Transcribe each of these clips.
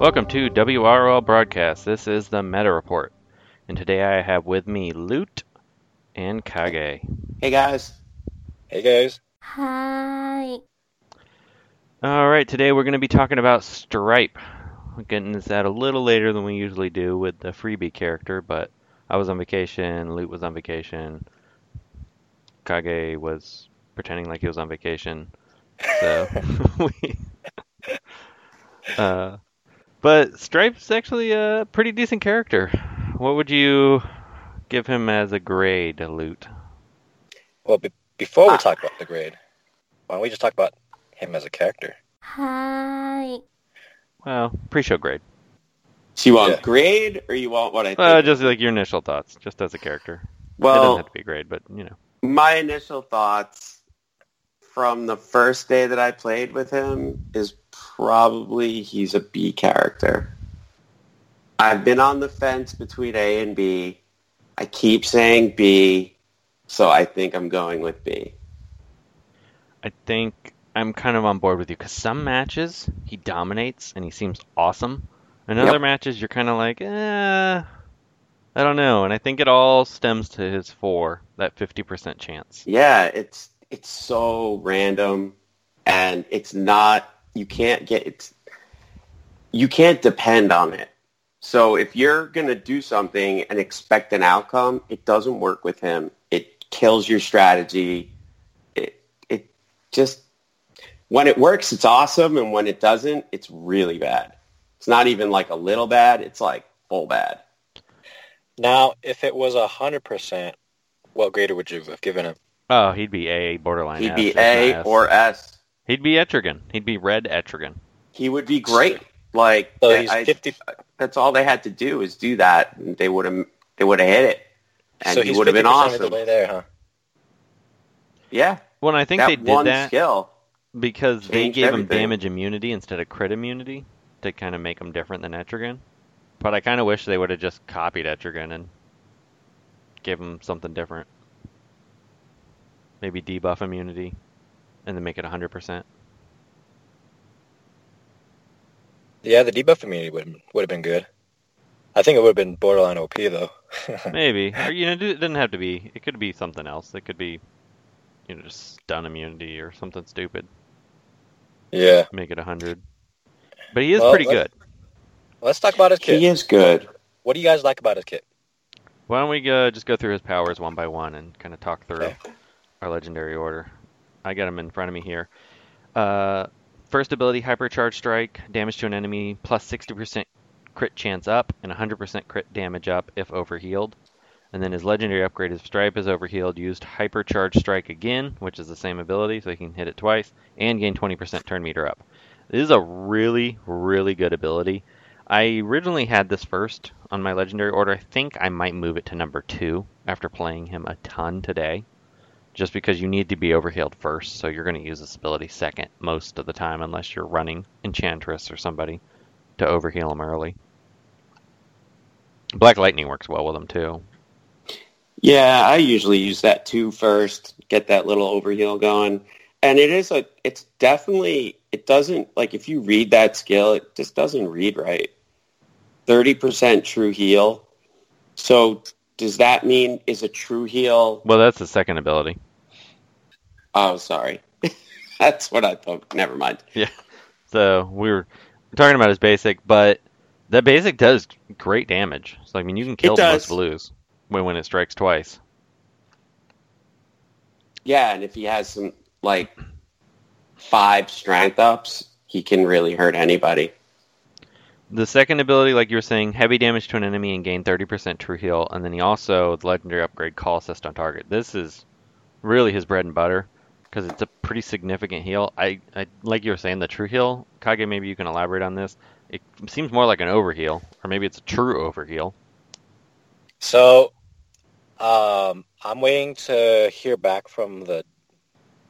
Welcome to WRL Broadcast. This is the Meta Report. And today I have with me Loot and Kage. Hey guys. Hey guys. Hi. Alright, today we're going to be talking about Stripe. We're getting this out a little later than we usually do with the freebie character, but I was on vacation, Loot was on vacation, Kage was pretending like he was on vacation. So we uh, but Stripe's actually a pretty decent character. What would you give him as a grade, Loot? Well, be- before we ah. talk about the grade, why don't we just talk about him as a character? Hi. Well, pre-show grade. So you want Yeah. grade or you want what I think? Well, just like your initial thoughts, just as a character. Well, it doesn't have to be grade, but you know. my initial thoughts from the first day that I played with him is probably he's a B character. I've been on the fence between A and B. I keep saying B, so I think I'm going with B. I think I'm kind of on board with you because some matches he dominates and he seems awesome. In other Yep. matches, you're kind of like, eh, I don't know. And I think it all stems to his four, that 50% chance. Yeah, it's it's so random and it's not you can't get it's you can't depend on it. So if you're going to do something and expect an outcome, it doesn't work with him. It kills your strategy. It it just when it works it's awesome and when it doesn't it's really bad. It's not even like a little bad, it's like full bad. Now, if it was a hundred percent, what grade would you have given him? Oh, he'd be A, borderline He'd S, be if not A S. or S. He'd be Etrigan. He'd be red Etrigan. He would be great. Like So I- he's I- that's all they had to do is do that, and they would have they would have hit it, and so he would have been 50% of the awesome. way there, huh? Yeah, Well, I think that they did one that skill. because they changed gave him damage immunity instead of crit immunity to kind of make him different than Etrigan. But I kind of wish they would have just copied Etrigan and gave him something different. Maybe debuff immunity and then make it 100%. Yeah, the debuff immunity would would have been good. I think it would have been borderline OP though. Maybe. Or, you know, it doesn't have to be. It could be something else. It could be, you know, just stun immunity or something stupid. yeah. Make it 100. But he is Well, pretty let's- good. Let's talk about his kit. He is good. What do you guys like about his kit? Why don't we uh, just go through his powers one by one and kind of talk through Okay. our legendary order? I got him in front of me here. Uh, first ability, Hypercharge Strike, damage to an enemy plus 60% crit chance up and 100% crit damage up if overhealed. And then his legendary upgrade is Stripe is overhealed, used Hypercharge Strike again, which is the same ability, so he can hit it twice, and gain 20% turn meter up. This is a really, really good ability. I originally had this first on my legendary order. I think I might move it to number two after playing him a ton today. Just because you need to be overhealed first, so you're going to use this ability second most of the time, unless you're running Enchantress or somebody to overheal them early. Black Lightning works well with them too. Yeah, I usually use that too first, get that little overheal going, and it is a. It's definitely. It doesn't like if you read that skill, it just doesn't read right. Thirty percent true heal. So does that mean is a true heal? Well, that's the second ability. Oh, sorry. That's what I thought. Never mind. Yeah. So we were talking about his basic, but that basic does great damage. So I mean, you can kill most blues when when it strikes twice. Yeah, and if he has some like five strength ups, he can really hurt anybody. The second ability, like you were saying, heavy damage to an enemy and gain 30% true heal, and then he also the legendary upgrade call assist on target. This is really his bread and butter because it's a pretty significant heal. I, I like you were saying the true heal, Kage. Maybe you can elaborate on this. It seems more like an overheal, or maybe it's a true overheal. So, um, I'm waiting to hear back from the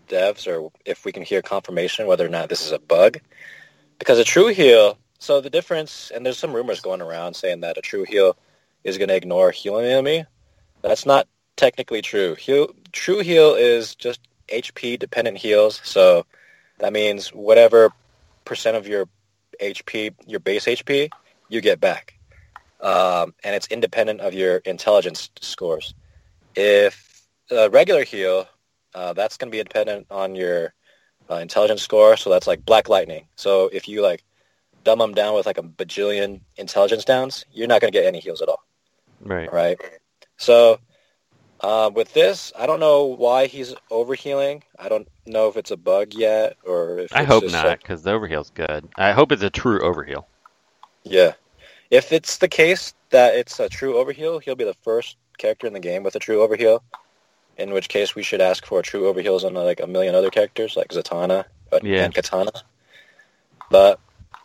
devs or if we can hear confirmation whether or not this is a bug. Because a true heal, so the difference, and there's some rumors going around saying that a true heal is going to ignore healing enemy. That's not technically true. Heal, true heal is just HP dependent heals. So that means whatever percent of your HP, your base HP, you get back, um, and it's independent of your intelligence scores. If a regular heal, uh, that's going to be dependent on your uh, intelligence score. So that's like Black Lightning. So if you like dumb them down with like a bajillion intelligence downs, you're not going to get any heals at all, Right. right? So uh, with this, I don't know why he's overhealing. I don't know if it's a bug yet or if I hope not, like- because the overheal's good. I hope it's a true overheal. Yeah. If it's the case that it's a true overheal, he'll be the first character in the game with a true overheal. In which case, we should ask for true overheals on like a million other characters, like Zatanna uh, Yeah. and Katana. But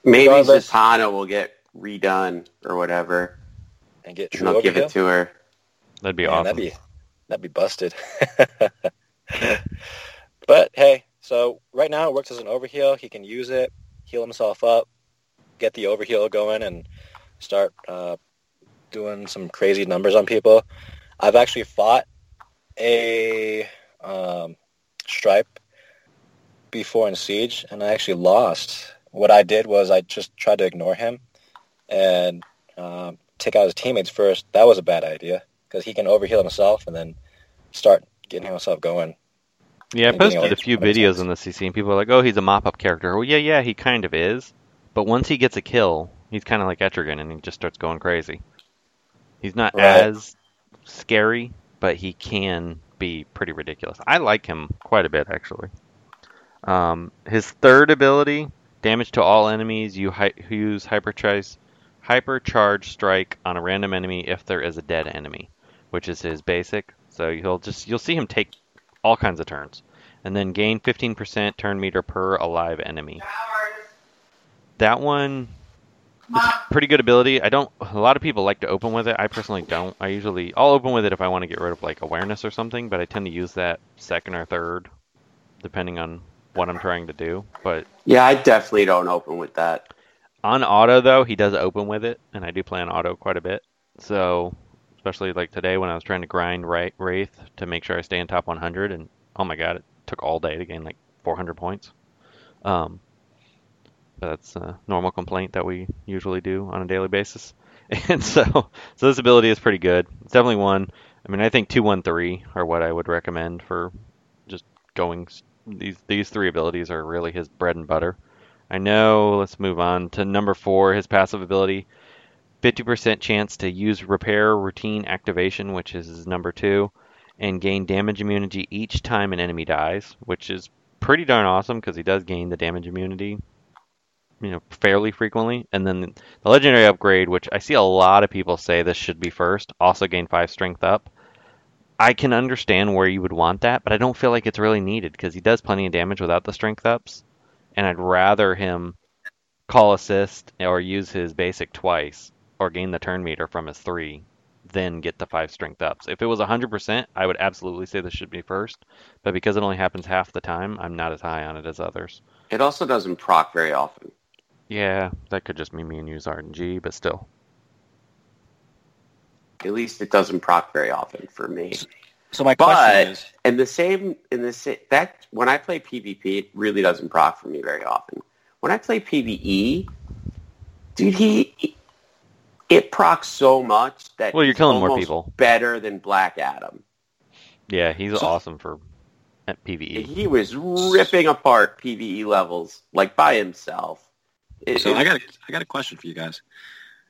Maybe Regardless- Zatanna will get redone or whatever, and get and true I'll give it to her. That'd be Man, awesome. that'd be that'd be busted. but hey, so right now it works as an overheal. He can use it, heal himself up, get the overheal going, and start uh, doing some crazy numbers on people. I've actually fought a um, stripe before in Siege, and I actually lost. What I did was I just tried to ignore him and um, take out his teammates first. That was a bad idea because he can overheal himself and then start getting himself going. Yeah, I posted a few videos in the CC, and people are like, "Oh, he's a mop-up character." Well, yeah, yeah, he kind of is. But once he gets a kill, he's kind of like Etrigan, and he just starts going crazy. He's not Right. as scary, but he can be pretty ridiculous. I like him quite a bit, actually. Um, his third ability, damage to all enemies. You hy- use hypercharge, hypercharge strike on a random enemy if there is a dead enemy, which is his basic. So you'll just you'll see him take all kinds of turns, and then gain 15% turn meter per alive enemy. That one pretty good ability. I don't. A lot of people like to open with it. I personally don't. I usually I'll open with it if I want to get rid of like awareness or something, but I tend to use that second or third, depending on what I'm trying to do. But Yeah, I definitely don't open with that. on auto though, he does open with it, and I do play on auto quite a bit. So especially like today when I was trying to grind right Wraith to make sure I stay in top 100, and oh my god, it took all day to gain like 400 points. Um, that's a normal complaint that we usually do on a daily basis. And so, so this ability is pretty good. It's definitely one. I mean, I think two, one, three are what I would recommend for just going. These these three abilities are really his bread and butter. I know. Let's move on to number four. His passive ability, 50% chance to use repair routine activation, which is his number two, and gain damage immunity each time an enemy dies, which is pretty darn awesome because he does gain the damage immunity, you know, fairly frequently. And then the legendary upgrade, which I see a lot of people say this should be first, also gain five strength up. I can understand where you would want that, but I don't feel like it's really needed because he does plenty of damage without the strength ups, and I'd rather him call assist or use his basic twice or gain the turn meter from his three, then get the five strength ups. If it was 100%, I would absolutely say this should be first, but because it only happens half the time, I'm not as high on it as others. It also doesn't proc very often. Yeah, that could just mean me and use RNG, but still. At least it doesn't proc very often for me. So my question But is, in the same in the sa- that when I play PvP, it really doesn't proc for me very often. When I play PvE, dude, he it procs so much that Well, you're killing more people. Better than Black Adam. Yeah, he's So- awesome for at. PvE. He was ripping apart PvE levels like by himself. It- So it- I got a, I got a question for you guys.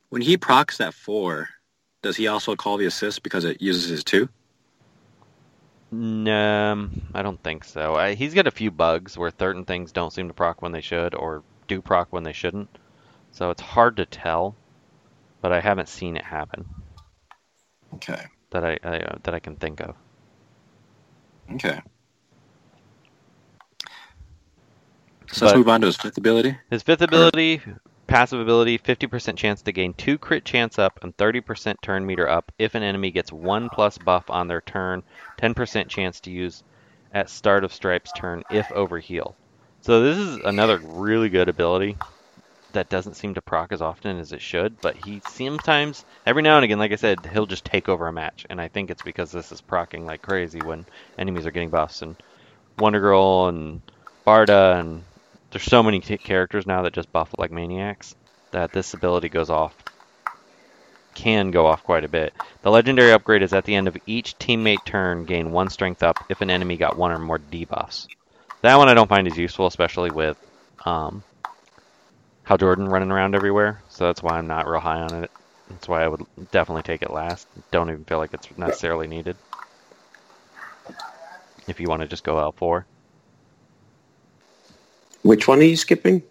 When he procs that four, does he also call the assist because it uses his two? Um, I don't think so. I, he's got a few bugs where certain things don't seem to proc when they should, or do proc when they shouldn't. So it's hard to tell, but I haven't seen it happen Okay. that I, I uh, that I can think of. Okay. So But- let's move on to his fifth ability. His fifth ability, passive ability, 50% chance to gain 2 crit chance up and 30% turn meter up if an enemy gets 1 plus buff on their turn, 10% chance to use at start of Stripe's turn if overheal. So this is another really good ability that doesn't seem to proc as often as it should, but he sometimes, every now and again, like I said, he'll just take over a match, and I think it's because this is procking like crazy when enemies are getting buffs, and Wonder Girl and Barda and there's so many characters now that just buff like maniacs that this ability goes off can go off quite a bit. The legendary upgrade is at the end of each teammate turn gain one strength up if an enemy got one or more debuffs. That one I don't find as useful, especially with um, Hal Jordan running around everywhere. So that's why I'm not real high on it. That's why I would definitely take it last. Don't even feel like it's necessarily needed. If you want to just go L4. Which one are you skipping?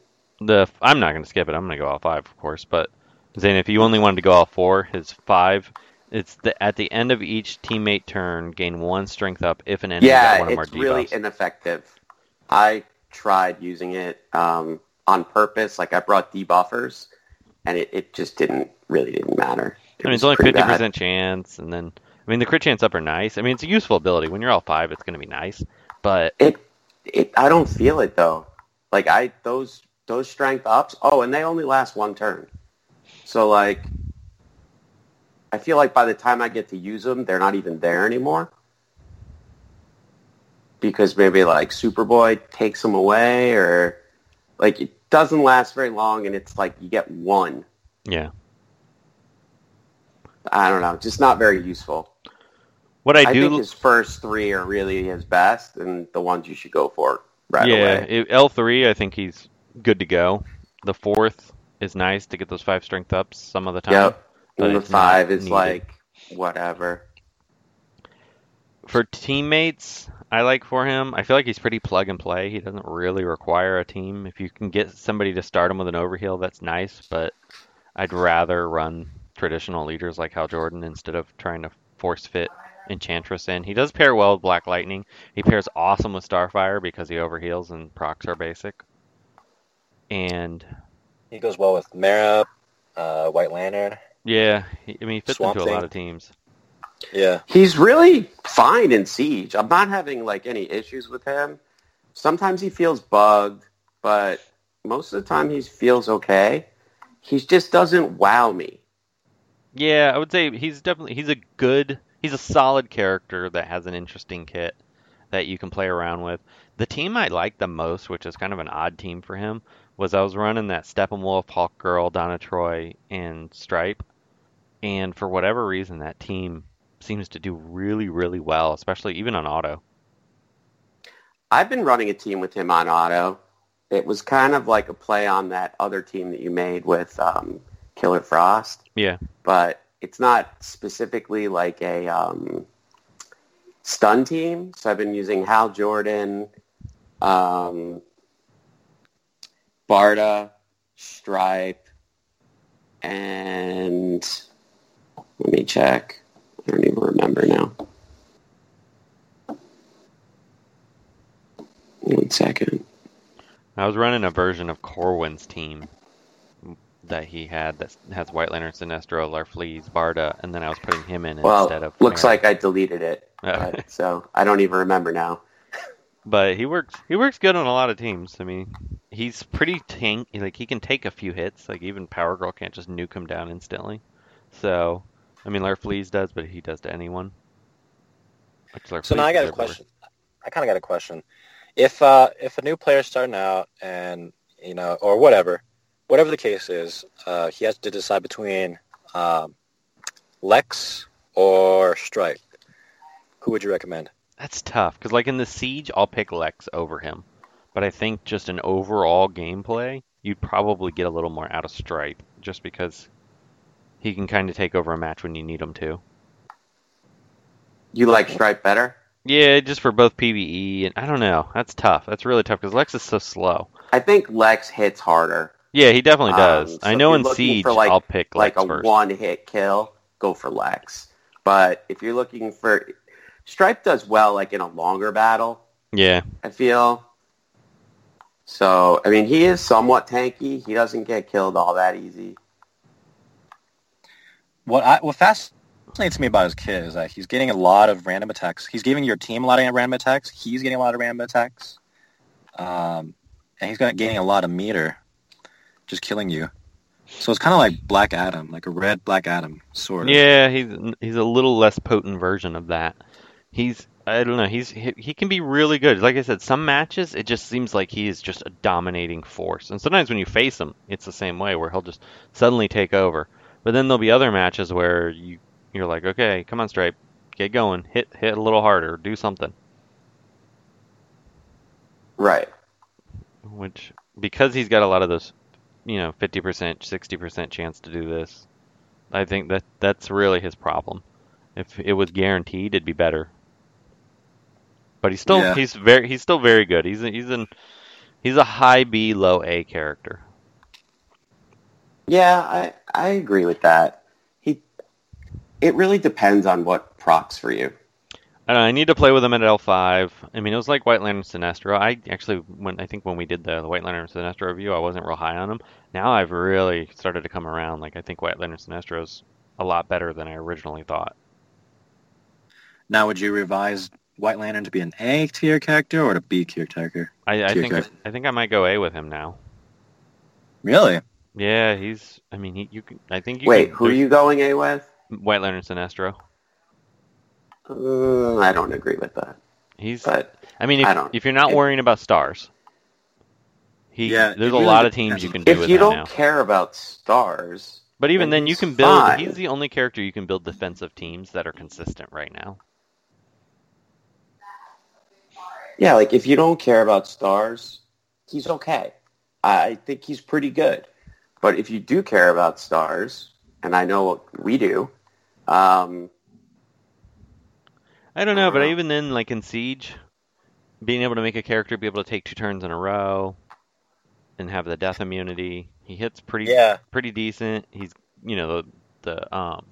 The I'm not going to skip it. I'm going to go all five, of course. But Zane, if you only wanted to go all four, his five, it's the at the end of each teammate turn, gain one strength up if an enemy got Yeah, one or more it's really ineffective. I tried using it um, on purpose. Like I brought debuffers, and it, it just didn't really didn't matter. It I mean, it's only fifty percent chance, and then I mean the crit chance up are nice. I mean, it's a useful ability. When you're all five, it's going to be nice. But It, it, I don't feel it though. Like I those those strength ups. Oh, and they only last one turn. So like, I feel like by the time I get to use them, they're not even there anymore. Because maybe like Superboy takes them away, or like it doesn't last very long, and it's like you get one. yeah, I don't know, just not very useful. what I, I, do, think his first three are really his best, and the ones you should go for right yeah. L three, I think he's good to go. The fourth is nice to get those five strength ups some of the time. Yep. And the five is needed. like whatever. For teammates, I like for him. I feel like he's pretty plug and play. He doesn't really require a team. If you can get somebody to start him with an overheal, that's nice. But I'd rather run traditional leaders like Hal Jordan instead of trying to force fit Enchantress in. He does pair well with Black Lightning. He pairs awesome with Starfire because he overheals and procs are basic. And He goes well with Mara, uh, White Lantern. yeah, he, I mean, he fits Swamp into a lot of teams. Yeah. He's really fine in Siege. I'm not having like any issues with him. Sometimes he feels bugged, but most of the time he feels okay. He just doesn't wow me. Yeah, I would say he's definitely he's a good he's a solid character that has an interesting kit that you can play around with. The team I liked the most, which is kind of an odd team for him, was I was running that Steppenwolf, Hawk Girl, Donna Troy, and Stripe, and for whatever reason that team seems to do really really well, especially even on auto. I've been running a team with him on auto. It was kind of like a play on that other team that you made with um, Killer Frost. Yeah, but it's not specifically like a um, stun team. So I've been using Hal Jordan, um, Barda, Stripe, and let me check. I don't even remember now. One second. I was running a version of Corwin's team that he had that has White Lantern, Sinestro, Larfleeze, Barda, and then I was putting him in Well, instead of looks Mary. like I deleted it, but, so I don't even remember now. But he works he works good on a lot of teams. I mean, he's pretty tank. Like he can take a few hits. Like even Power Girl can't just nuke him down instantly. So, I mean, Larfleeze does, but he does to anyone. Which So now I got a everywhere. question. I kind of got a question. If uh, if a new player's starting out and you know, or whatever, whatever the case is, uh, he has to decide between um, Lex or Stripe. Who would you recommend? That's tough because, like in the siege, I'll pick Lex over him. But I think just an overall gameplay, you'd probably get a little more out of Stripe, just because he can kind of take over a match when you need him to. You like Stripe better? Yeah, just for both PVE and I don't know. That's tough. That's really tough because Lex is so slow. I think Lex hits harder. Yeah, he definitely Um, does. so I know in Siege, for, like- I'll pick like a first. one hit kill, go for Lex. But if you're looking for Stripe does well like in a longer battle, Yeah, I feel. So I mean he is somewhat tanky. He doesn't get killed all that easy. What I what fascinates me about his kid is that he's getting a lot of random attacks. He's giving your team a lot of random attacks. He's getting a lot of random attacks, um, and he's got gaining a lot of meter, just killing you. So it's kind of like Black Adam, like a red Black Adam sort of. yeah, he's he's a little less potent version of that. He's I don't know. He's he, he can be really good. Like I said, some matches it just seems like he is just a dominating force, and sometimes when you face him, it's the same way where he'll just suddenly take over. But then there'll be other matches where you you're like, okay, come on, Stripe, get going, hit hit a little harder, do something. Right. Which because he's got a lot of those, you know, fifty percent, sixty percent chance to do this, I think that that's really his problem. If it was guaranteed, it'd be better. But he's still Yeah. he's very he's still very good. He's a, he's an he's a high B low A character. Yeah, I I agree with that. He it really depends on what procs for you. I don't know, I need to play with him at L5. I mean, it was like White Lantern Sinestro. I actually, when I think when we did the, the White Lantern Sinestro review, I wasn't real high on him. Now I've really started to come around. Like I think White Lantern Sinestro's a lot better than I originally thought. Now, would you revise White Lantern to be an A tier character or a B tier character? I, I Tier think character. I think I might go A with him now. Really? Yeah, he's. I mean, he, you can. I think you. Wait, can, who are you going A with? White Lantern Sinestro. Uh, I don't agree with that. He's. But I mean, if, I if you're not it- worrying about stars, he. Yeah, there's a really lot of teams you can do if with you don't now. care about stars, But even then then, you can build. fine. He's the only character you can build defensive teams that are consistent right now. yeah, like if you don't care about stars, he's okay. I think he's pretty good. But if you do care about stars, and I know we do, um, I don't know, but Uh-huh. even then, like in Siege, being able to make a character be able to take two turns in a row and have the death immunity, he hits pretty Yeah. pretty decent. He's you know the the um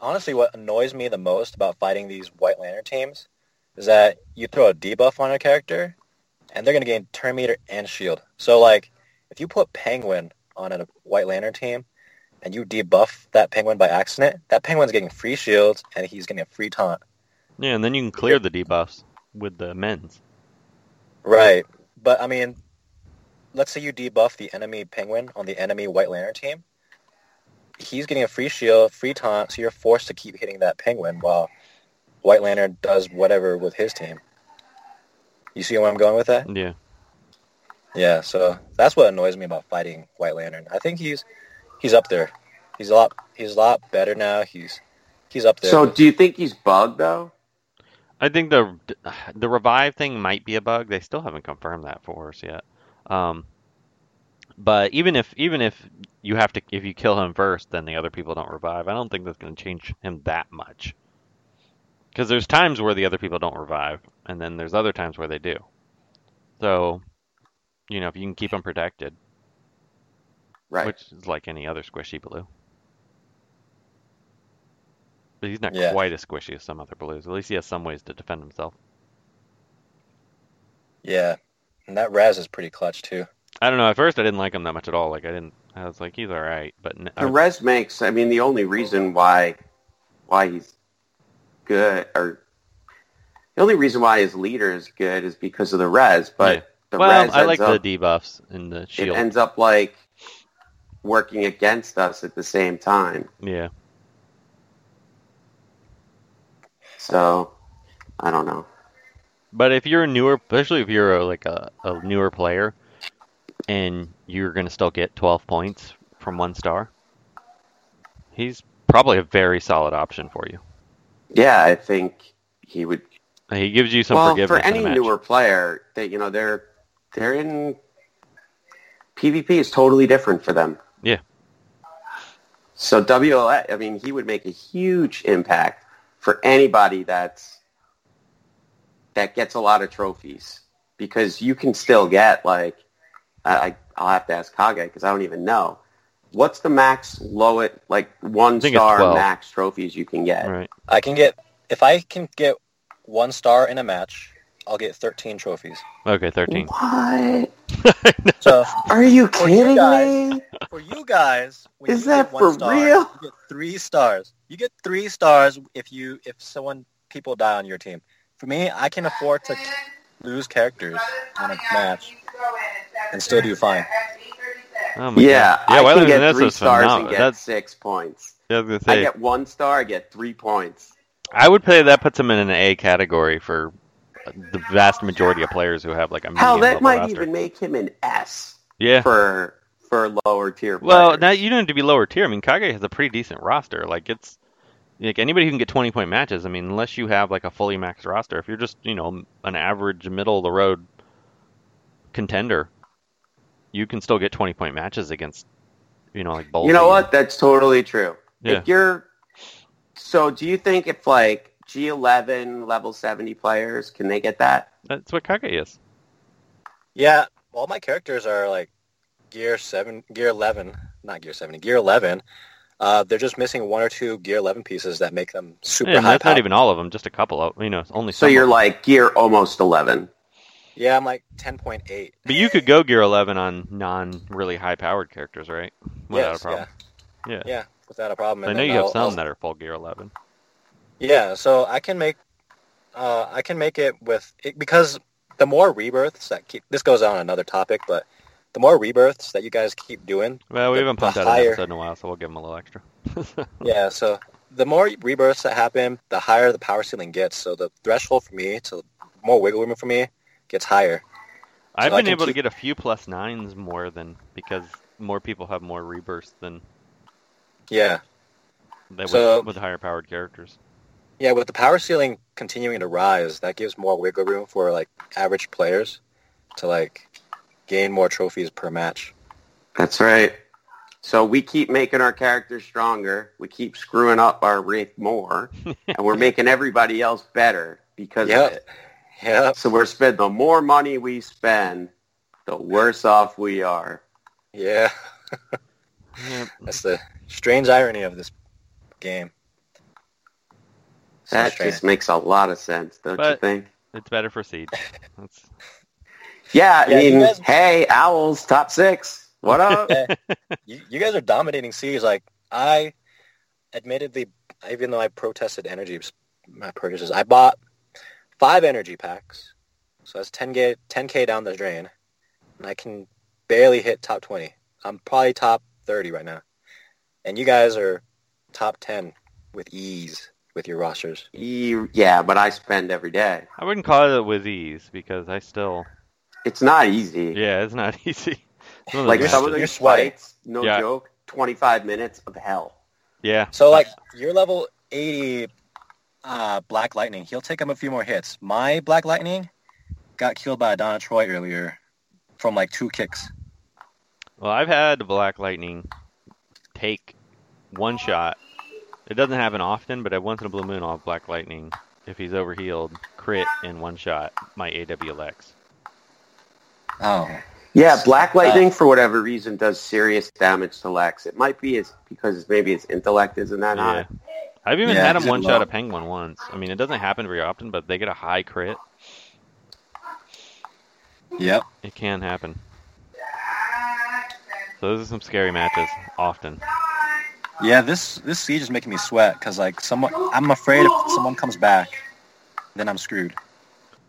Honestly, what annoys me the most about fighting these White Lantern teams is that you throw a debuff on a character, and they're going to gain turn meter and shield. So, like, if you put Penguin on a White Lantern team, and you debuff that Penguin by accident, that Penguin's getting free shields, and he's getting a free taunt. yeah, and then you can clear the debuffs with the men's. Right. But, I mean, let's say you debuff the enemy Penguin on the enemy White Lantern team. He's getting a free shield, free taunt, so you're forced to keep hitting that Penguin while White Lantern does whatever with his team. You see where I'm going with that? Yeah, Yeah, so that's what annoys me about fighting White Lantern. I think he's he's up there. He's a lot he's a lot better now. He's he's up there. so do you think he's bugged though? I think the the revive thing might be a bug. They still haven't confirmed that for us yet. Um, but even if even if you have to if you kill him first, then the other people don't revive. I don't think that's going to change him that much. Because there's times where the other people don't revive, and then there's other times where they do. So, you know, if you can keep him protected, Right. which is like any other squishy blue. But he's not Yeah. quite as squishy as some other blues. At least he has some ways to defend himself. yeah. And that res is pretty clutch too. I don't know. At first, I didn't like him that much at all. Like I didn't. I was like, he's all right, but n- The res makes. I mean, the only reason why why he's good, or the only reason why his leader is good, is because of the res. But Yeah. the well, res I like up, the debuffs and the shield. it ends up like working against us at the same time. yeah, So I don't know. but if you're a newer, especially if you're a, like a, a newer player, and you're gonna still get 12 points from one star, he's probably a very solid option for you. Yeah, I think he would. He gives you some well, forgiveness for any newer player, that you know, they're they're in PvP is totally different for them. Yeah. So WLA, I mean, he would make a huge impact for anybody that's that gets a lot of trophies because you can still get like I I'll have to ask Kage because I don't even know what's the max low it like one star max trophies you can get. Right. I can get if I can get one star in a match, I'll get 13 trophies. Okay, 13. What? So Are you For you kidding guys. me? for you guys, when Is you that get one for star, real? You get three stars. You get three stars if you if someone people die on your team. For me, I can afford to lose characters in a match and still do fine. Oh Yeah, God. yeah. I White can Lantern get three Sinestro is stars and get That's six points. I was gonna I get one star, I get three points. I would say that puts him in an A category for the vast majority of players who have like a Hell, that might roster. even make him an S yeah. for for lower tier. Well, players. now you don't have to be lower tier. I mean, Kage has a pretty decent roster. Like it's like anybody who can get 20 point matches. I mean, unless you have like a fully maxed roster, if you're just you know an average middle of the road contender, you can still get 20 point matches against you know like Bullseye. You know what? That's totally true. Yeah. If you're so, do you think if like G11 level 70 players can they get that? That's what Kage is. Yeah, all my characters are like gear seven, gear eleven, not gear seventy, gear eleven. Uh, they're just missing one or two gear eleven pieces that make them super Yeah, and high. that's power. not even all of them. Just a couple of you know only. So you're like gear almost 11. Yeah, I'm like ten point eight. But you could go gear 11 on non really high powered characters, right? Without yes, a problem. Yeah, Yeah. yeah, without a problem. I know you have I'll- some I'll- that are full gear 11. Yeah, so I can make, uh, I can make it with it, because the more rebirths that keep this goes on another topic, but the more rebirths that you guys keep doing, Well, we The- haven't pumped out an higher- episode in a while, so we'll give them a little extra. yeah. So the more rebirths that happen, the higher the power ceiling gets. So the threshold for me to more wiggle room for me gets higher. I've I been able to get a few plus nines more than because more people have more rebirths than Yeah, they So- with, with higher powered characters. Yeah. With the power ceiling continuing to rise, that gives more wiggle room for like average players to like gain more trophies per match. That's right. So we keep making our characters stronger. We keep screwing up our Wraith more, and we're making everybody else better because Yep. of it. Yeah, So we're spending the more money we spend, the worse off we are. yeah. Yep. That's the strange irony of this game. So That strange. just makes a lot of sense, don't you think? It's better for Siege. That's, Yeah, I Yeah, you mean, guys- hey, Owls, top six. What up? you, you guys are dominating Siege. Like I, admittedly, even though I protested energy my purchases, I bought five energy packs, so that's 10k 10k down the drain, and I can barely hit top 20. I'm probably top 30 right now, and you guys are top 10 with ease with your rosters. You- yeah, but I spend every day. I wouldn't call it with ease because I still, It's not easy. yeah, it's not easy. Some like some of matches- you're these fights, no Yeah. joke, 25 minutes of hell. yeah, So like your level 80 uh, Black Lightning, he'll take him a few more hits. My Black Lightning got killed by Donna Troy earlier from like two kicks. Well, I've had Black Lightning take one shot. It doesn't happen often, but I once in a blue moon, I'll have Black Lightning. If he's overhealed, crit in one shot, my AWLX. Oh. Yeah, Black Lightning, for whatever reason, does serious damage to Lex. It might be his, because maybe his intellect isn't that Yeah. high. I've even Yeah, had him one shot a penguin once. I mean, it doesn't happen very often, but they get a high crit. Yep. It can happen. So those are some scary matches, often. Yeah, this this siege is making me sweat because like someone, I'm afraid if someone comes back, then I'm screwed.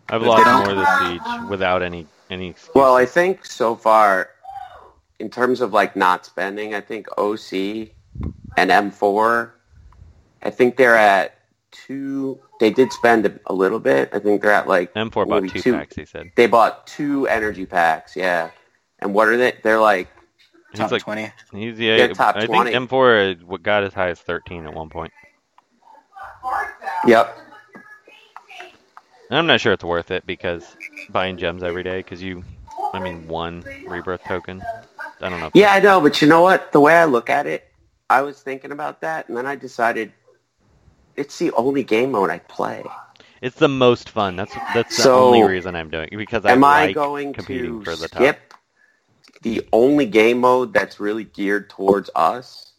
I've But lost they don't- more this siege without any any excuse. Well, I think so far, in terms of like not spending, I think OC and M4, I think they're at two. They did spend a, a little bit. I think they're at like M4 bought maybe two packs, he said. They bought two energy packs. Yeah, and what are they? They're like He's Top like, twenty. he's yeah. Top I 20. think M4 uh, got as high as 13 at one point. Yep. I'm not sure it's worth it because buying gems every day because you, I mean, one rebirth token. I don't know. Yeah, I know, but you know what? The way I look at it, I was thinking about that, and then I decided it's the only game mode I play. It's the most fun. That's that's the So, only reason I'm doing it because I Am I like going competing to for the top. skip the only game mode that's really geared towards us?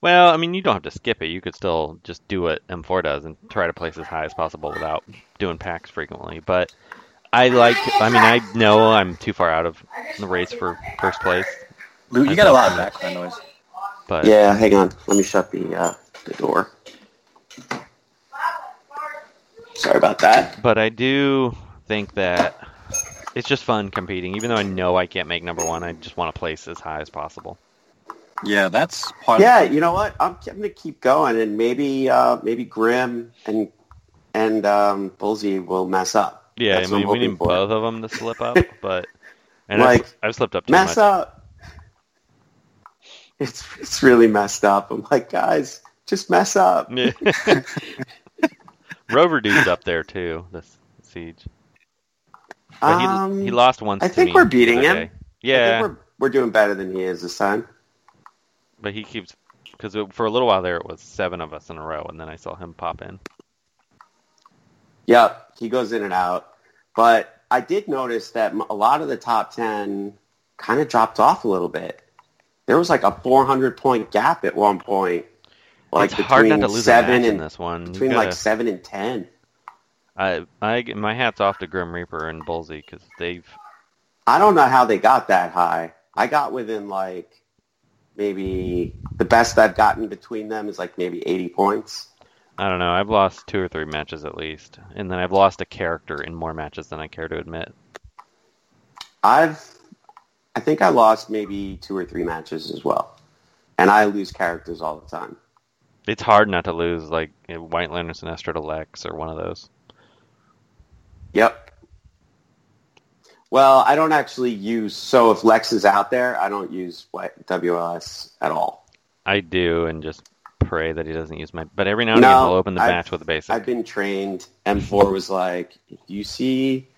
Well, I mean, you don't have to skip it. You could still just do what M4 does and try to place as high as possible without doing packs frequently. But I like. I mean, I know I'm too far out of the race for first place. Lou, you got a lot of background noise. But Yeah, hang on. Let me shut the uh, the door. Sorry about that. but I do think that it's just fun competing. Even though I know I can't make number one, I just want to place as high as possible. Yeah, that's part. Of Yeah, you know what? I'm, I'm gonna keep going, and maybe uh, maybe Grim and and um, Bullseye will mess up. Yeah, I mean, we need for. both of them to slip up, but and Like, I've, I've slipped up too Mess much. up. It's it's really messed up. I'm like, guys, just mess up. Yeah. Rover dude's up there too. This siege. But he, Um, he lost once. I think we're beating him. day. I think Yeah, we're we're doing better than he is this time. but he keeps because for a little while there it was seven of us in a row, and then I saw him pop in. Yep, he goes in and out. But I did notice that a lot of the top 10 kind of dropped off a little bit. There was like a 400 point gap at one point. Like it's hard not between to lose a seven and this one. You between gotta- like 7 and 10. I, I, my hat's off to Grim Reaper and Bullseye because they've I don't know how they got that high. I got within like maybe the best I've gotten between them is like maybe 80 points. I don't know. I've lost two or three matches at least, and then I've lost a character in more matches than I care to admit. I've I think I lost maybe two or three matches as well. And I lose characters all the time. It's hard not to lose like White Lantern Sinestro to Lex or one of those. Yep. Well, I don't actually use so if Lex is out there, I don't use WLS at all. I do, and just pray that he doesn't use my. But every now and No, again, he'll open the I've- match with a basic. I've been trained. M4 was like, if you see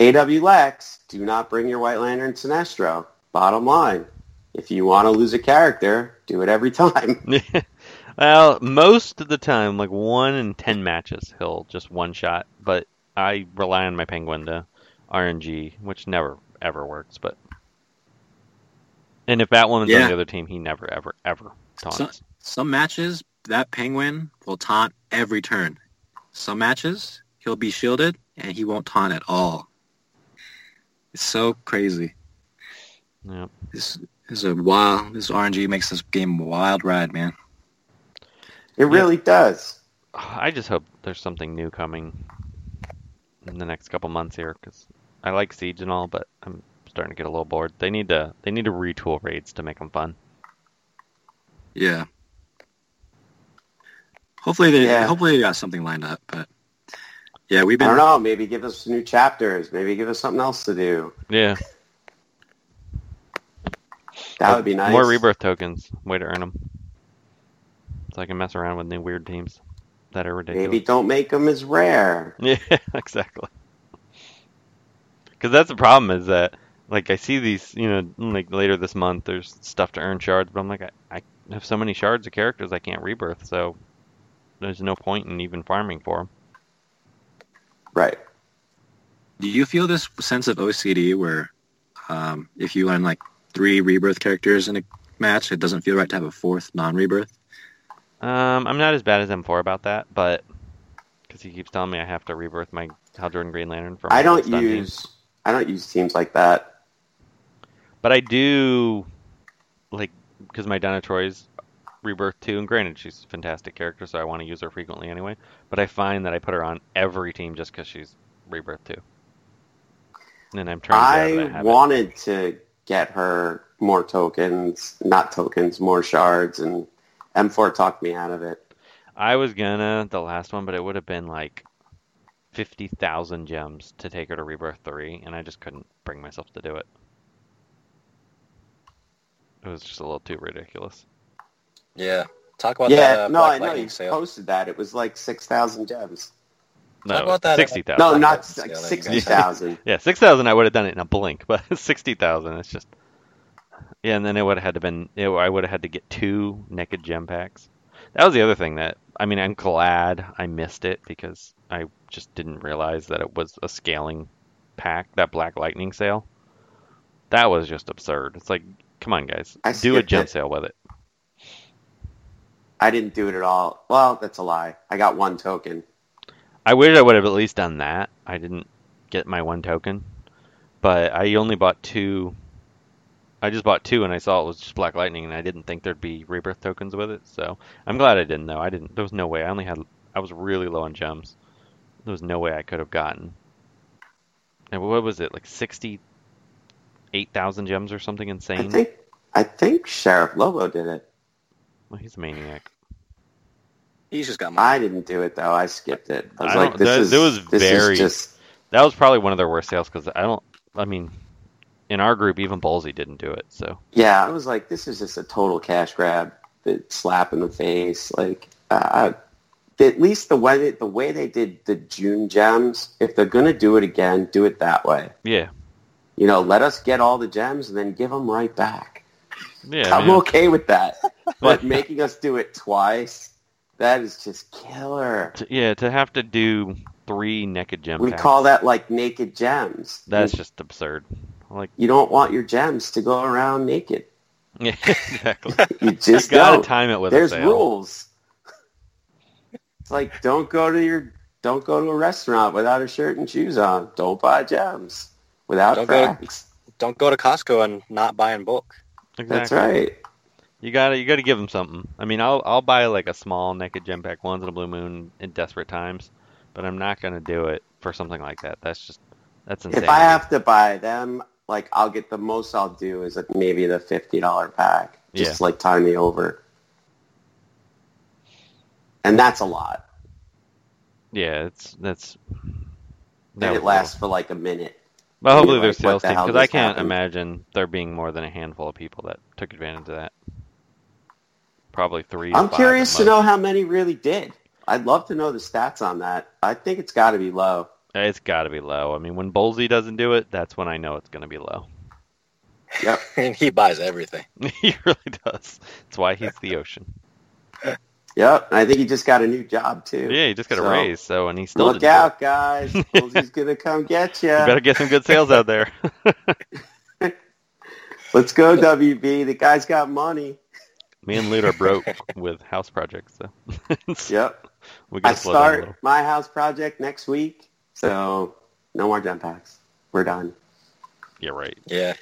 AW Lex, do not bring your White Lantern Sinestro. Bottom line, if you want to lose a character, do it every time. well, most of the time, like one in ten matches, he'll just one shot. But I rely on my Penguin to RNG, which never ever works. But and if that woman's on the other team, he never ever ever taunts. So- Some matches, that penguin will taunt every turn. Some matches, he'll be shielded and he won't taunt at all. It's so crazy. Yep. This is a wild. This RNG makes this game a wild ride, man. It really does. I just hope there's something new coming in the next couple months here because I like Siege and all, but I'm starting to get a little bored. They need to they need to retool raids to make them fun. Yeah. Hopefully they Yeah. hopefully they got something lined up, but yeah, we've been. I don't know. Maybe give us new chapters. Maybe give us something else to do. Yeah, That would be nice. more rebirth tokens. Way to earn them, so I can mess around with new weird teams that are ridiculous. Maybe don't make them as rare. Yeah, exactly. Because that's the problem is that like I see these, you know, like later this month there's stuff to earn shards, but I'm like I, I have so many shards of characters I can't rebirth, so there's no point in even farming for them. Right. Do you feel this sense of OCD where um, if you run like three rebirth characters in a match, it doesn't feel right to have a fourth non-rebirth? Um, I'm not as bad as M4 about that, but because he keeps telling me I have to rebirth my Hal Jordan Green Lantern from I don't team. use I don't use teams like that. But I do, like, because my Donna Troy's Rebirth too, and granted, she's a fantastic character, so I want to use her frequently anyway. But I find that I put her on every team just because she's Rebirth too. And I'm trying to get out of I wanted to get her more tokens, not tokens, more shards, and M4 talked me out of it. I was gonna, the last one, but it would have been like 50,000 gems to take her to Rebirth 3, and I just couldn't bring myself to do it. It was just a little too ridiculous. Yeah. Talk about yeah, that uh, no, Black I know Lightning you sale. posted that. It was like six thousand gems. No, about that, uh, 60,000. No, not Lightning like sale that you guys sixty had. thousand. Yeah, six thousand I would have done it in a blink, but sixty thousand it's just yeah, and then it would have had to been it, I would have had to get two naked gem packs. That was the other thing that I mean I'm glad I missed it because I just didn't realize that it was a scaling pack that Black Lightning sale. That was just absurd. It's like, come on guys, I do a gem it. sale with it. I didn't do it at all. Well, that's a lie. I got one token. I wish I would have at least done that. I didn't get my one token, but I only bought two. I just bought two, and I saw it was just Black Lightning, and I didn't think there'd be rebirth tokens with it. So I'm glad I didn't. Though I didn't. There was no way. I only had. I was really low on gems. There was no way I could have gotten. And what was it like sixty eight thousand gems or something insane? I insane? think I think Sheriff Lobo did it. Well, he's a maniac. He's just got money. I didn't do it though. I skipped it. I was I like, this that- is that was this very- is just That was probably one of their worst sales because I don't. I mean, in our group, even Bullseye didn't do it. So yeah. I was like, this is just a total cash grab. The slap in the face. Like, uh, at least the way the way they did the June gems. If they're gonna do it again, do it that way. yeah, You know, let us get all the gems and then give them right back. yeah. I'm man. okay with that. But- but making us do it twice, that is just killer. Yeah, to have to do three naked gem We packs, call that like naked gems. that's just absurd. Like, you don't want your gems to go around naked. yeah, exactly. You you just gotta don't. time it with There's a sale. rules. It's like don't go to your don't go to a restaurant without a shirt and shoes on. Don't buy gems without Don't go- cracks. Don't go to Costco and not buy in bulk. Exactly. That's right. You gotta you gotta give them something. I mean, I'll I'll buy like a small naked gem pack once in a blue moon in desperate times, but I'm not gonna do it for something like that. That's just that's insane. If I have to buy them, like I'll get the most I'll do is like maybe the fifty dollar pack. Just like time me over. And that's a lot. yeah, it's that's. And it lasts for like a minute. Well, hopefully like, what sales the team, because I can't happened? imagine there being more than a handful of people that took advantage of that. Probably three. I'm curious to know how many really did. I'd love to know the stats on that. I think it's got to be low. It's got to be low. I mean, when Bullseye doesn't do it, that's when I know it's going to be low. Yep. and he buys everything. he really does. That's why he's the ocean. Yep. And I think he just got a new job too. Yeah, he just got a raise, so and he still Look didn't it. out, guys. He's gonna come get you. You better get some good sales out there. Let's go, WB. The guy's got money. Me and Lute are broke with house projects, so Yep. we I gotta slow down a little. start my house project next week, so no more gem packs. We're done. Yeah, right. Yeah.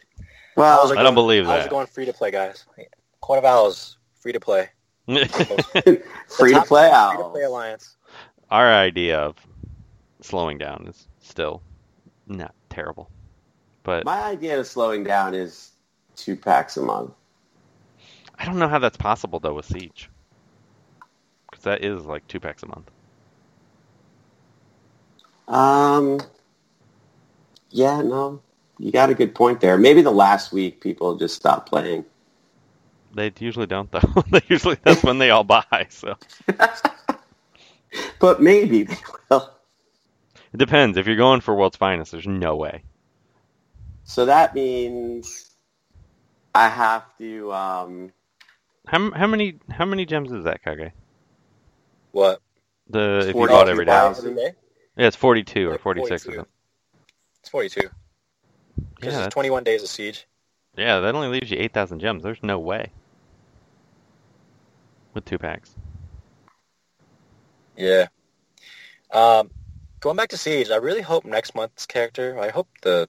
Well, How's it I don't going? believe How's that. it going free to play, guys? Quarter Val's free to play. free to top- play Free to play alliance. Our idea of slowing down is still not terrible, but My idea of slowing down is two packs a month. I don't know how that's possible though with Siege, because that is like two packs a month. Um, yeah, no, you got a good point there. Maybe the last week people just stopped playing. They usually don't though. they usually that's when they all buy. So But maybe they will. it depends. If you're going for World's Finest, there's no way. So that means I have to. Um, How how many how many gems is that, Kage? What? The if you bought every day. Thousand. Every day? Yeah, it's 42 or 46 or 42. something. It's 42. Because Yeah, it's 21 days of siege. Yeah, that only leaves you 8,000 gems. There's no way. With two packs. Yeah. Um, going back to Siege, I really hope next month's character, I hope the,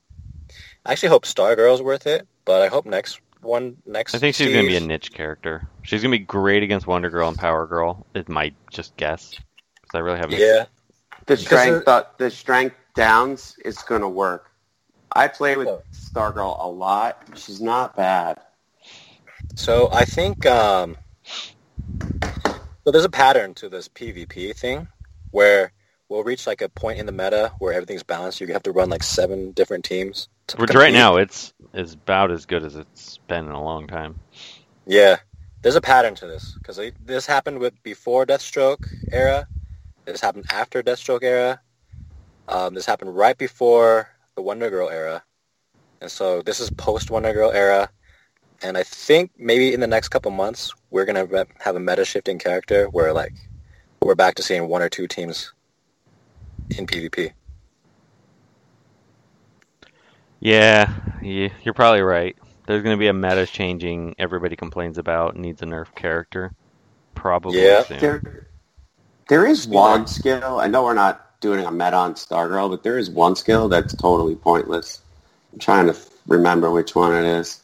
I actually hope Stargirl's worth it, but I hope next one, next I think she's going to be a niche character. She's going to be great against Wonder Girl and Power Girl. It might just guess. Because I really haven't. Yeah. The strength, the, the strength downs is going to work. I play with. Stargirl a lot. She's not bad. So I think, um, so there's a pattern to this PvP thing where we'll reach like a point in the meta where everything's balanced. You have to run like seven different teams. to Which right now, it's is about as good as it's been in a long time. Yeah, there's a pattern to this because this happened with before Deathstroke era. This happened after Deathstroke era. Um, this happened right before the Wonder Girl era, and so this is post Wonder Girl era. And I think maybe in the next couple months we're gonna have a meta shifting character where like we're back to seeing one or two teams in PvP. Yeah, yeah, you're probably right. There's going to be a meta changing everybody complains about, needs a nerf character. Probably Yeah. soon. There, there is one skill. I know we're not doing a meta on Stargirl, but there is one skill that's totally pointless. I'm trying to remember which one it is,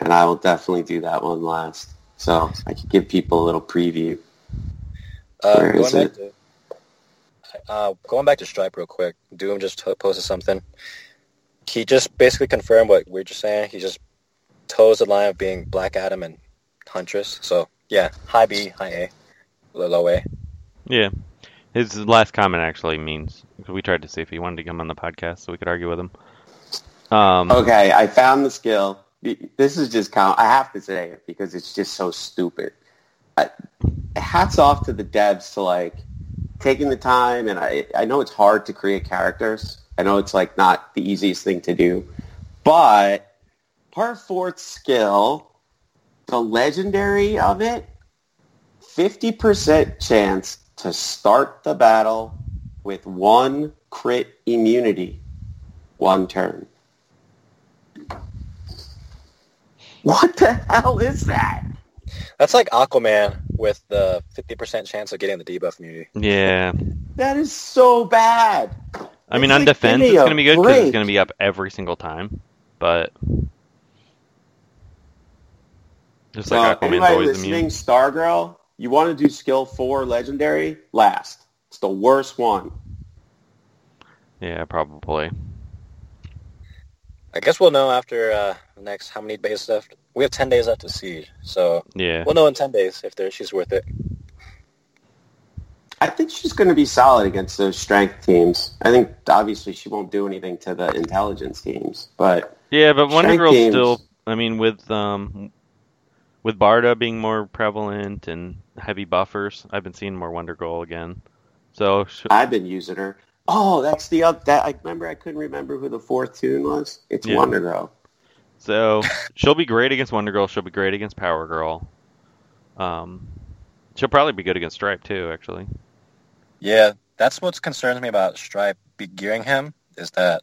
and I will definitely do that one last. So I could give people a little preview. Uh, Where going back it? to uh, going back to Stripe real quick. Doom just posted something. He just basically confirmed what we are just saying. He just toes the line of being Black Adam and Huntress. So yeah, high B, high A, low A. Yeah. His last comment actually means we tried to see if he wanted to come on the podcast so we could argue with him. Um, Okay, I found the skill. This is just count. I have to say it because it's just so stupid. I, hats off to the devs to like taking the time, and I I know it's hard to create characters. I know it's like not the easiest thing to do, but part fourth skill, the legendary of it, fifty percent chance to start the battle with one crit immunity, one turn. What the hell is that? That's like Aquaman with the 50% chance of getting the debuff immunity. yeah. That is so bad. I mean, It's on like, defense, it's going to be good because it's going to be up every single time. But just So like Aquaman's anybody always listening, immune. Stargirl, you want to do skill four legendary? Last. It's the worst one. Yeah, probably. I guess we'll know after uh, the next how many days left. We have 10 days left to see, so Yeah. we'll know in 10 days if there, she's worth it. I think she's going to be solid against those strength teams. I think obviously she won't do anything to the intelligence teams, but Yeah, but Wonder Strength Girl's games. still. I mean, with um, with Barda being more prevalent and heavy buffers, I've been seeing more Wonder Girl again. So sh- I've been using her. Oh, that's the other. That I remember. I couldn't remember who the fourth tune was. It's Yeah. Wonder Girl. so she'll be great against Wonder Girl. She'll be great against Power Girl. Um, she'll probably be good against Stripe too. Actually. Yeah, that's what concerns me about Stripe be gearing him is that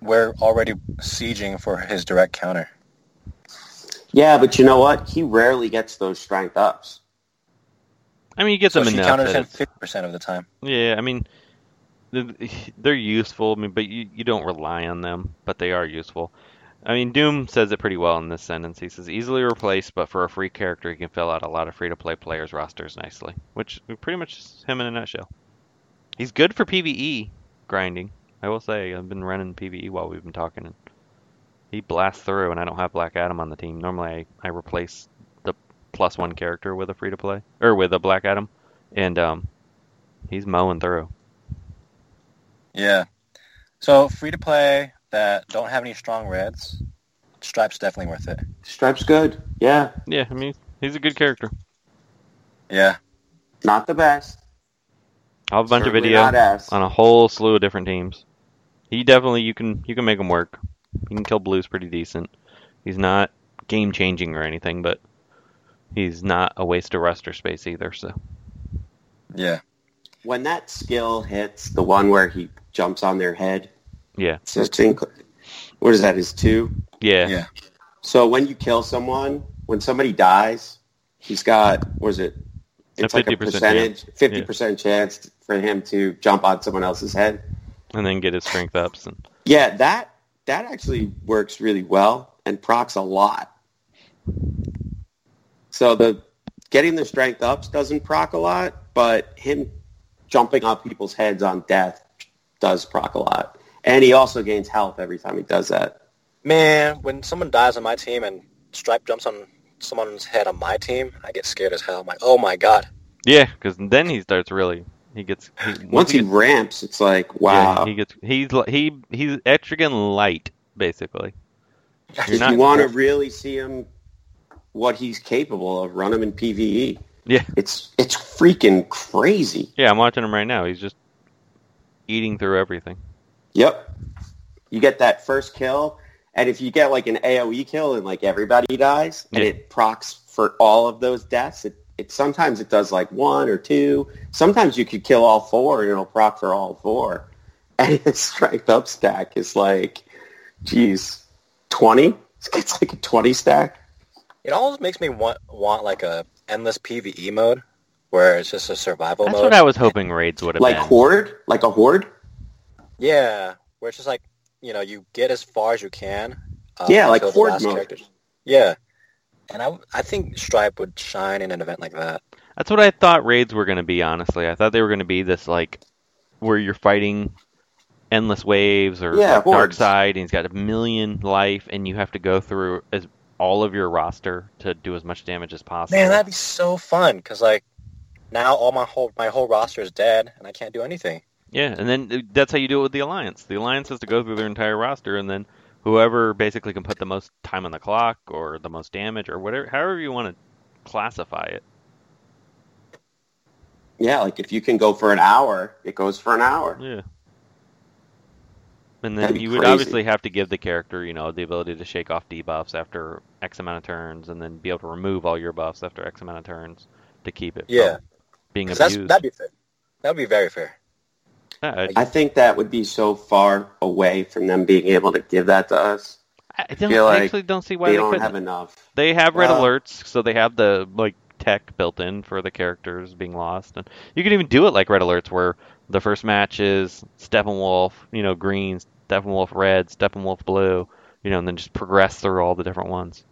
we're already sieging for his direct counter. Yeah, but you know what? He rarely gets those strength ups. I mean, you get So them she enough. counters him 50% of the time. Yeah, I mean, they're, they're useful. I mean, but you, you don't rely on them, but they are useful. I mean, Doom says it pretty well in this sentence. He says, easily replaced, but for a free character, he can fill out a lot of free-to-play players' rosters nicely, which pretty much is him in a nutshell. He's good for PvE grinding. I will say, I've been running PvE while we've been talking, and he blasts through, and I don't have Black Adam on the team. Normally, I, I replace the plus one character with a free-to-play, or with a Black Adam, and um, he's mowing through. Yeah. So free to play that don't have any strong reds, Stripe's definitely worth it. Stripe's good. Yeah, Yeah, I mean, he's a good character. Yeah. not the best. I'll have a bunch Certainly of video on a whole slew of different teams. He definitely you can you can make him work. He can kill blues pretty decent. He's not game changing or anything, but he's not a waste of roster space either. So Yeah. When that skill hits, the one where he jumps on their head, yeah, so I think, what is that? Is two. yeah, Yeah. So when you kill someone, when somebody dies, he's got what is it? A It's like a 50% percentage, fifty percent chance for him to jump on someone else's head. and then get his strength ups. And Yeah, that that actually works really well and procs a lot. So the getting the strength ups doesn't proc a lot, but him jumping on people's heads on death does proc a lot. And he also gains health every time he does that. Man, when someone dies on my team and Stripe jumps on someone's head on my team, I get scared as hell. I'm like, oh my god. yeah, because then he starts really he gets he, Once he gets, ramps, it's like, yeah, wow. he gets he's he he's Etrigan light basically. You're if not- you want to really see him, what he's capable of, run him in PVE. Yeah. It's it's freaking crazy. Yeah, I'm watching him right now. He's just eating through everything. Yep. You get that first kill, and if you get like an AOE kill and like everybody dies, and Yeah. it procs for all of those deaths, it, it sometimes it does like one or two. Sometimes you could kill all four and it'll proc for all four. And his strength up stack is like, geez, 20? It's like a 20 stack. It almost makes me want want like a endless PvE mode where it's just a survival That's mode. what I was hoping raids would have Like been. horde? Like a horde? Yeah, where it's just like you know you get as far as you can. Uh, Yeah, like Horde mode. characters. Yeah, and I I think Stripe would shine in an event like that. That's what I thought raids were going to be, honestly. I thought they were going to be this, like, where you're fighting endless waves or Yeah, like Darkseid, and he's got a million life, and you have to go through as all of your roster to do as much damage as possible. Man, that'd be so fun because like now all my whole my whole roster is dead and I can't do anything. Yeah, and then uh, that's how you do it with the alliance. The alliance has to go through their entire roster, and then whoever basically can put the most time on the clock or the most damage or whatever, however you want to classify it. Yeah, like if you can go for an hour, it goes for an hour. Yeah. And then you would crazy. obviously have to give the character, you know, the ability to shake off debuffs after X amount of turns, and then be able to remove all your buffs after X amount of turns to keep it Yeah. from being abused. that'd be fair. That'd be very fair. I think that would be so far away from them being able to give that to us. I, I don't, feel I like actually don't see why they they, don't couldn't. have enough. They have red Well- alerts, so they have the like tech built in for the characters being lost, and you can even do it like red alerts, where the first match is Steppenwolf, you know, green, Steppenwolf red, Steppenwolf blue, you know, and then just progress through all the different ones.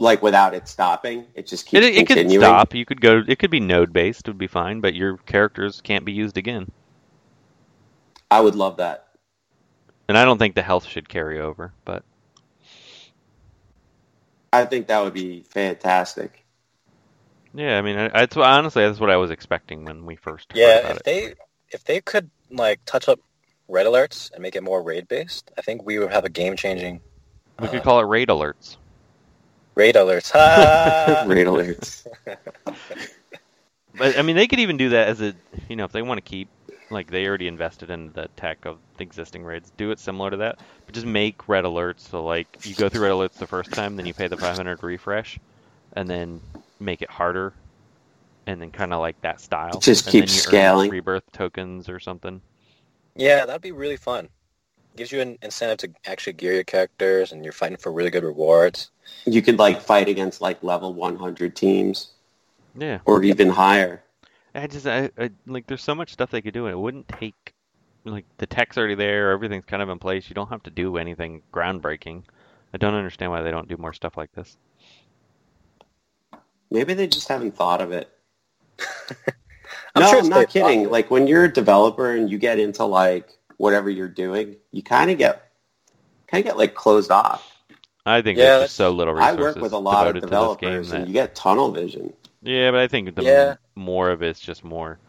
Like without it stopping, it just It, keeps it could continuing. stop. You could go. It could be node based. It would be fine, but your characters can't be used again. I would love that. And I don't think the health should carry over, but I think that would be fantastic. yeah, I mean, I, that's honestly that's what I was expecting when we first heard Yeah, about if it. they if they could like touch up red alerts and make it more raid based, I think we would have a game changing We uh, could call it raid alerts. Raid alerts. Ha! Raid alerts. But I mean, they could even do that as a, you know, if they want to keep, like they already invested in the tech of the existing raids, do it similar to that, but just make red alerts. So like you go through red alerts the first time, then you pay the 500 refresh, and then make it harder, and then kind of like that style. Just and keep then you earn scaling. rebirth tokens or something. yeah, that'd be really fun. Gives you an incentive to actually gear your characters, and you're fighting for really good rewards. You could like fight against like level 100 teams Yeah, or even higher. I just, I, I like, there's so much stuff they could do, and it wouldn't take, like, the tech's already there, everything's kind of in place. You don't have to do anything groundbreaking. I don't understand why they don't do more stuff like this. Maybe they just haven't thought of it. I'm no, sure I'm not kidding. Like when you're a developer and you get into like whatever you're doing, you kind of get kind of get like closed off. I think Yeah, there's just so little resources. I work with a lot of devoted to this developers, game and that, you get tunnel vision. yeah, but I think the Yeah. more of it's just more.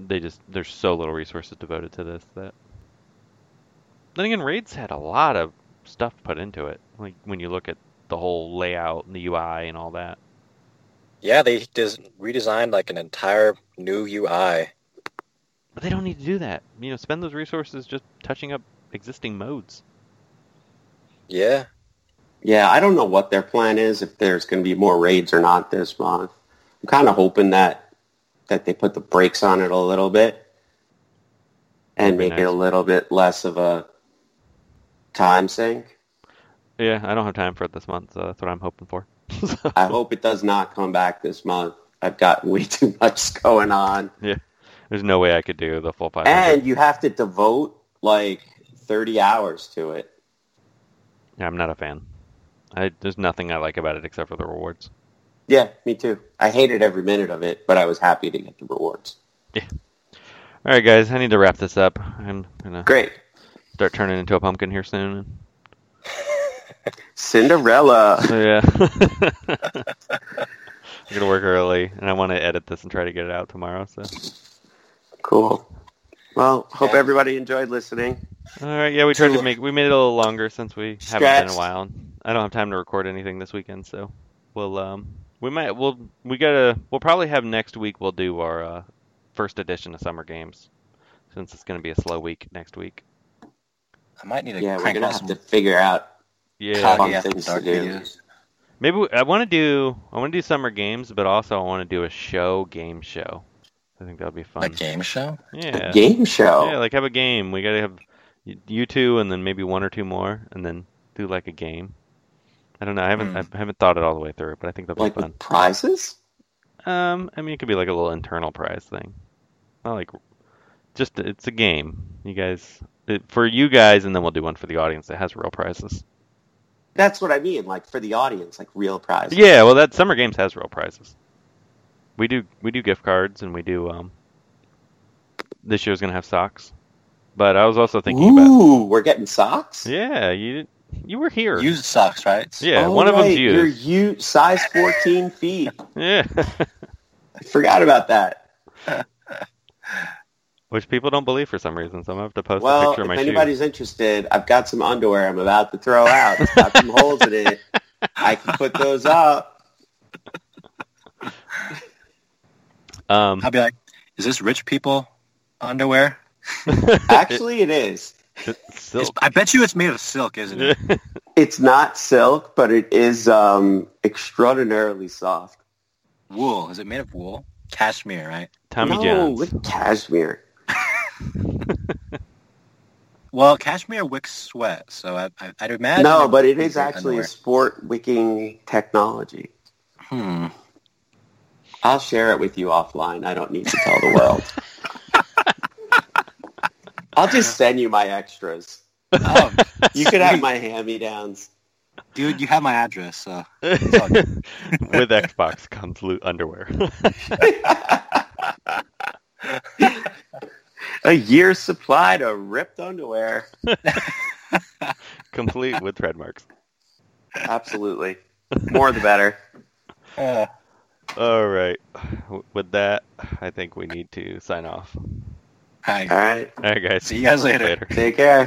They just there's so little resources devoted to this that. Then again, raids had a lot of stuff put into it. Like when you look at the whole layout and the UI and all that. Yeah, they des- redesigned like an entire new UI. But they don't need to do that. You know, spend those resources just touching up existing modes. Yeah, Yeah, I don't know what their plan is if there's going to be more raids or not this month. I'm kind of hoping that that they put the brakes on it a little bit and make it a little bit less of a time sink. Yeah, I don't have time for it this month, so that's what I'm hoping for. I hope it does not come back this month. I've got way too much going on. There's no way I could do the full 500. And you have to devote like 30 hours to it. Yeah, I'm not a fan. I, there's nothing I like about it except for the rewards. Yeah, me too. I hated every minute of it, but I was happy to get the rewards. Yeah. All right, guys, I need to wrap this up. I'm gonna Great. start turning into a pumpkin here soon. Cinderella. So yeah, I'm gonna work early, and I want to edit this and try to get it out tomorrow. So, Cool. Well, hope Yeah. everybody enjoyed listening. all right, yeah, we tried to make we made it a little longer since we haven't been in a while. I don't have time to record anything this weekend, so we'll um we might we'll we gotta we'll probably have next week. We'll do our uh, first edition of summer games since it's gonna be a slow week next week. I might need to Yeah, we're crank gonna out have some to figure out. Yeah, Fun Kage After things to Dark do. videos. maybe we, I want to do I want to do summer games, but also I want to do a show game show. I think that'll be fun. A game show? Yeah. A game show. Yeah, like have a game. We gotta have you two, and then maybe one or two more, and then do like a game. I don't know. I haven't Hmm. I haven't thought it all the way through, but I think that'll like be fun. prizes? Um, I mean, it could be like a little internal prize thing. Not like just it's a game. You guys it, for you guys, and then we'll do one for the audience that has real prizes. That's what I mean, like for the audience, like real prizes. Yeah, well, that summer games has real prizes. We do we do gift cards, and we do um. This year's gonna have socks, but I was also thinking about Ooh, we're getting socks? Yeah, you You were here. Used socks, right? yeah, Oh, one of right, them's You're used. you size 14 feet. Yeah. I forgot about that. Which people don't believe for some reason, so I'm gonna have to post a Well, picture of if my shoes. anybody's interested, I've got some underwear I'm about to throw out. It's got some holes in it. I can put those up. Um, I'll be like, is this rich people underwear? Actually, it is. it's It's- silk. I bet you it's made of silk, isn't it? It's not silk, but it is um, extraordinarily soft. Wool. Is it made of wool? Cashmere, right? Tommy no, Jones. with cashmere. Well, cashmere wicks sweat, so I, I, I'd imagine. No, but it is it be is great actually a sport wicking technology. Hmm. I'll share it with you offline. I don't need to tell the world. I'll just send you my extras. Oh, You could have my hand-me-downs. dude, you have my address, so With Xbox comes loot underwear. A year's supply to ripped underwear. Complete with tread marks. Absolutely. More the better. uh, All right. With that, I think we need to sign off. hi. All right. All right, guys. See you guys later. Later. Take care.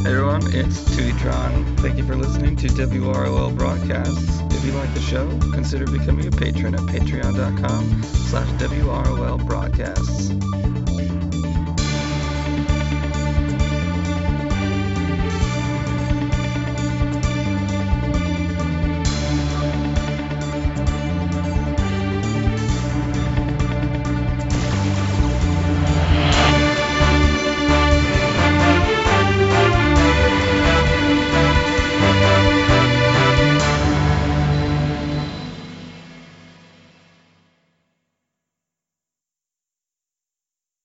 Hey everyone, it's Tuitron. Thank you for listening to WROL Broadcasts. If you like the show, consider becoming a patron at patreon.com slash WROL Broadcasts.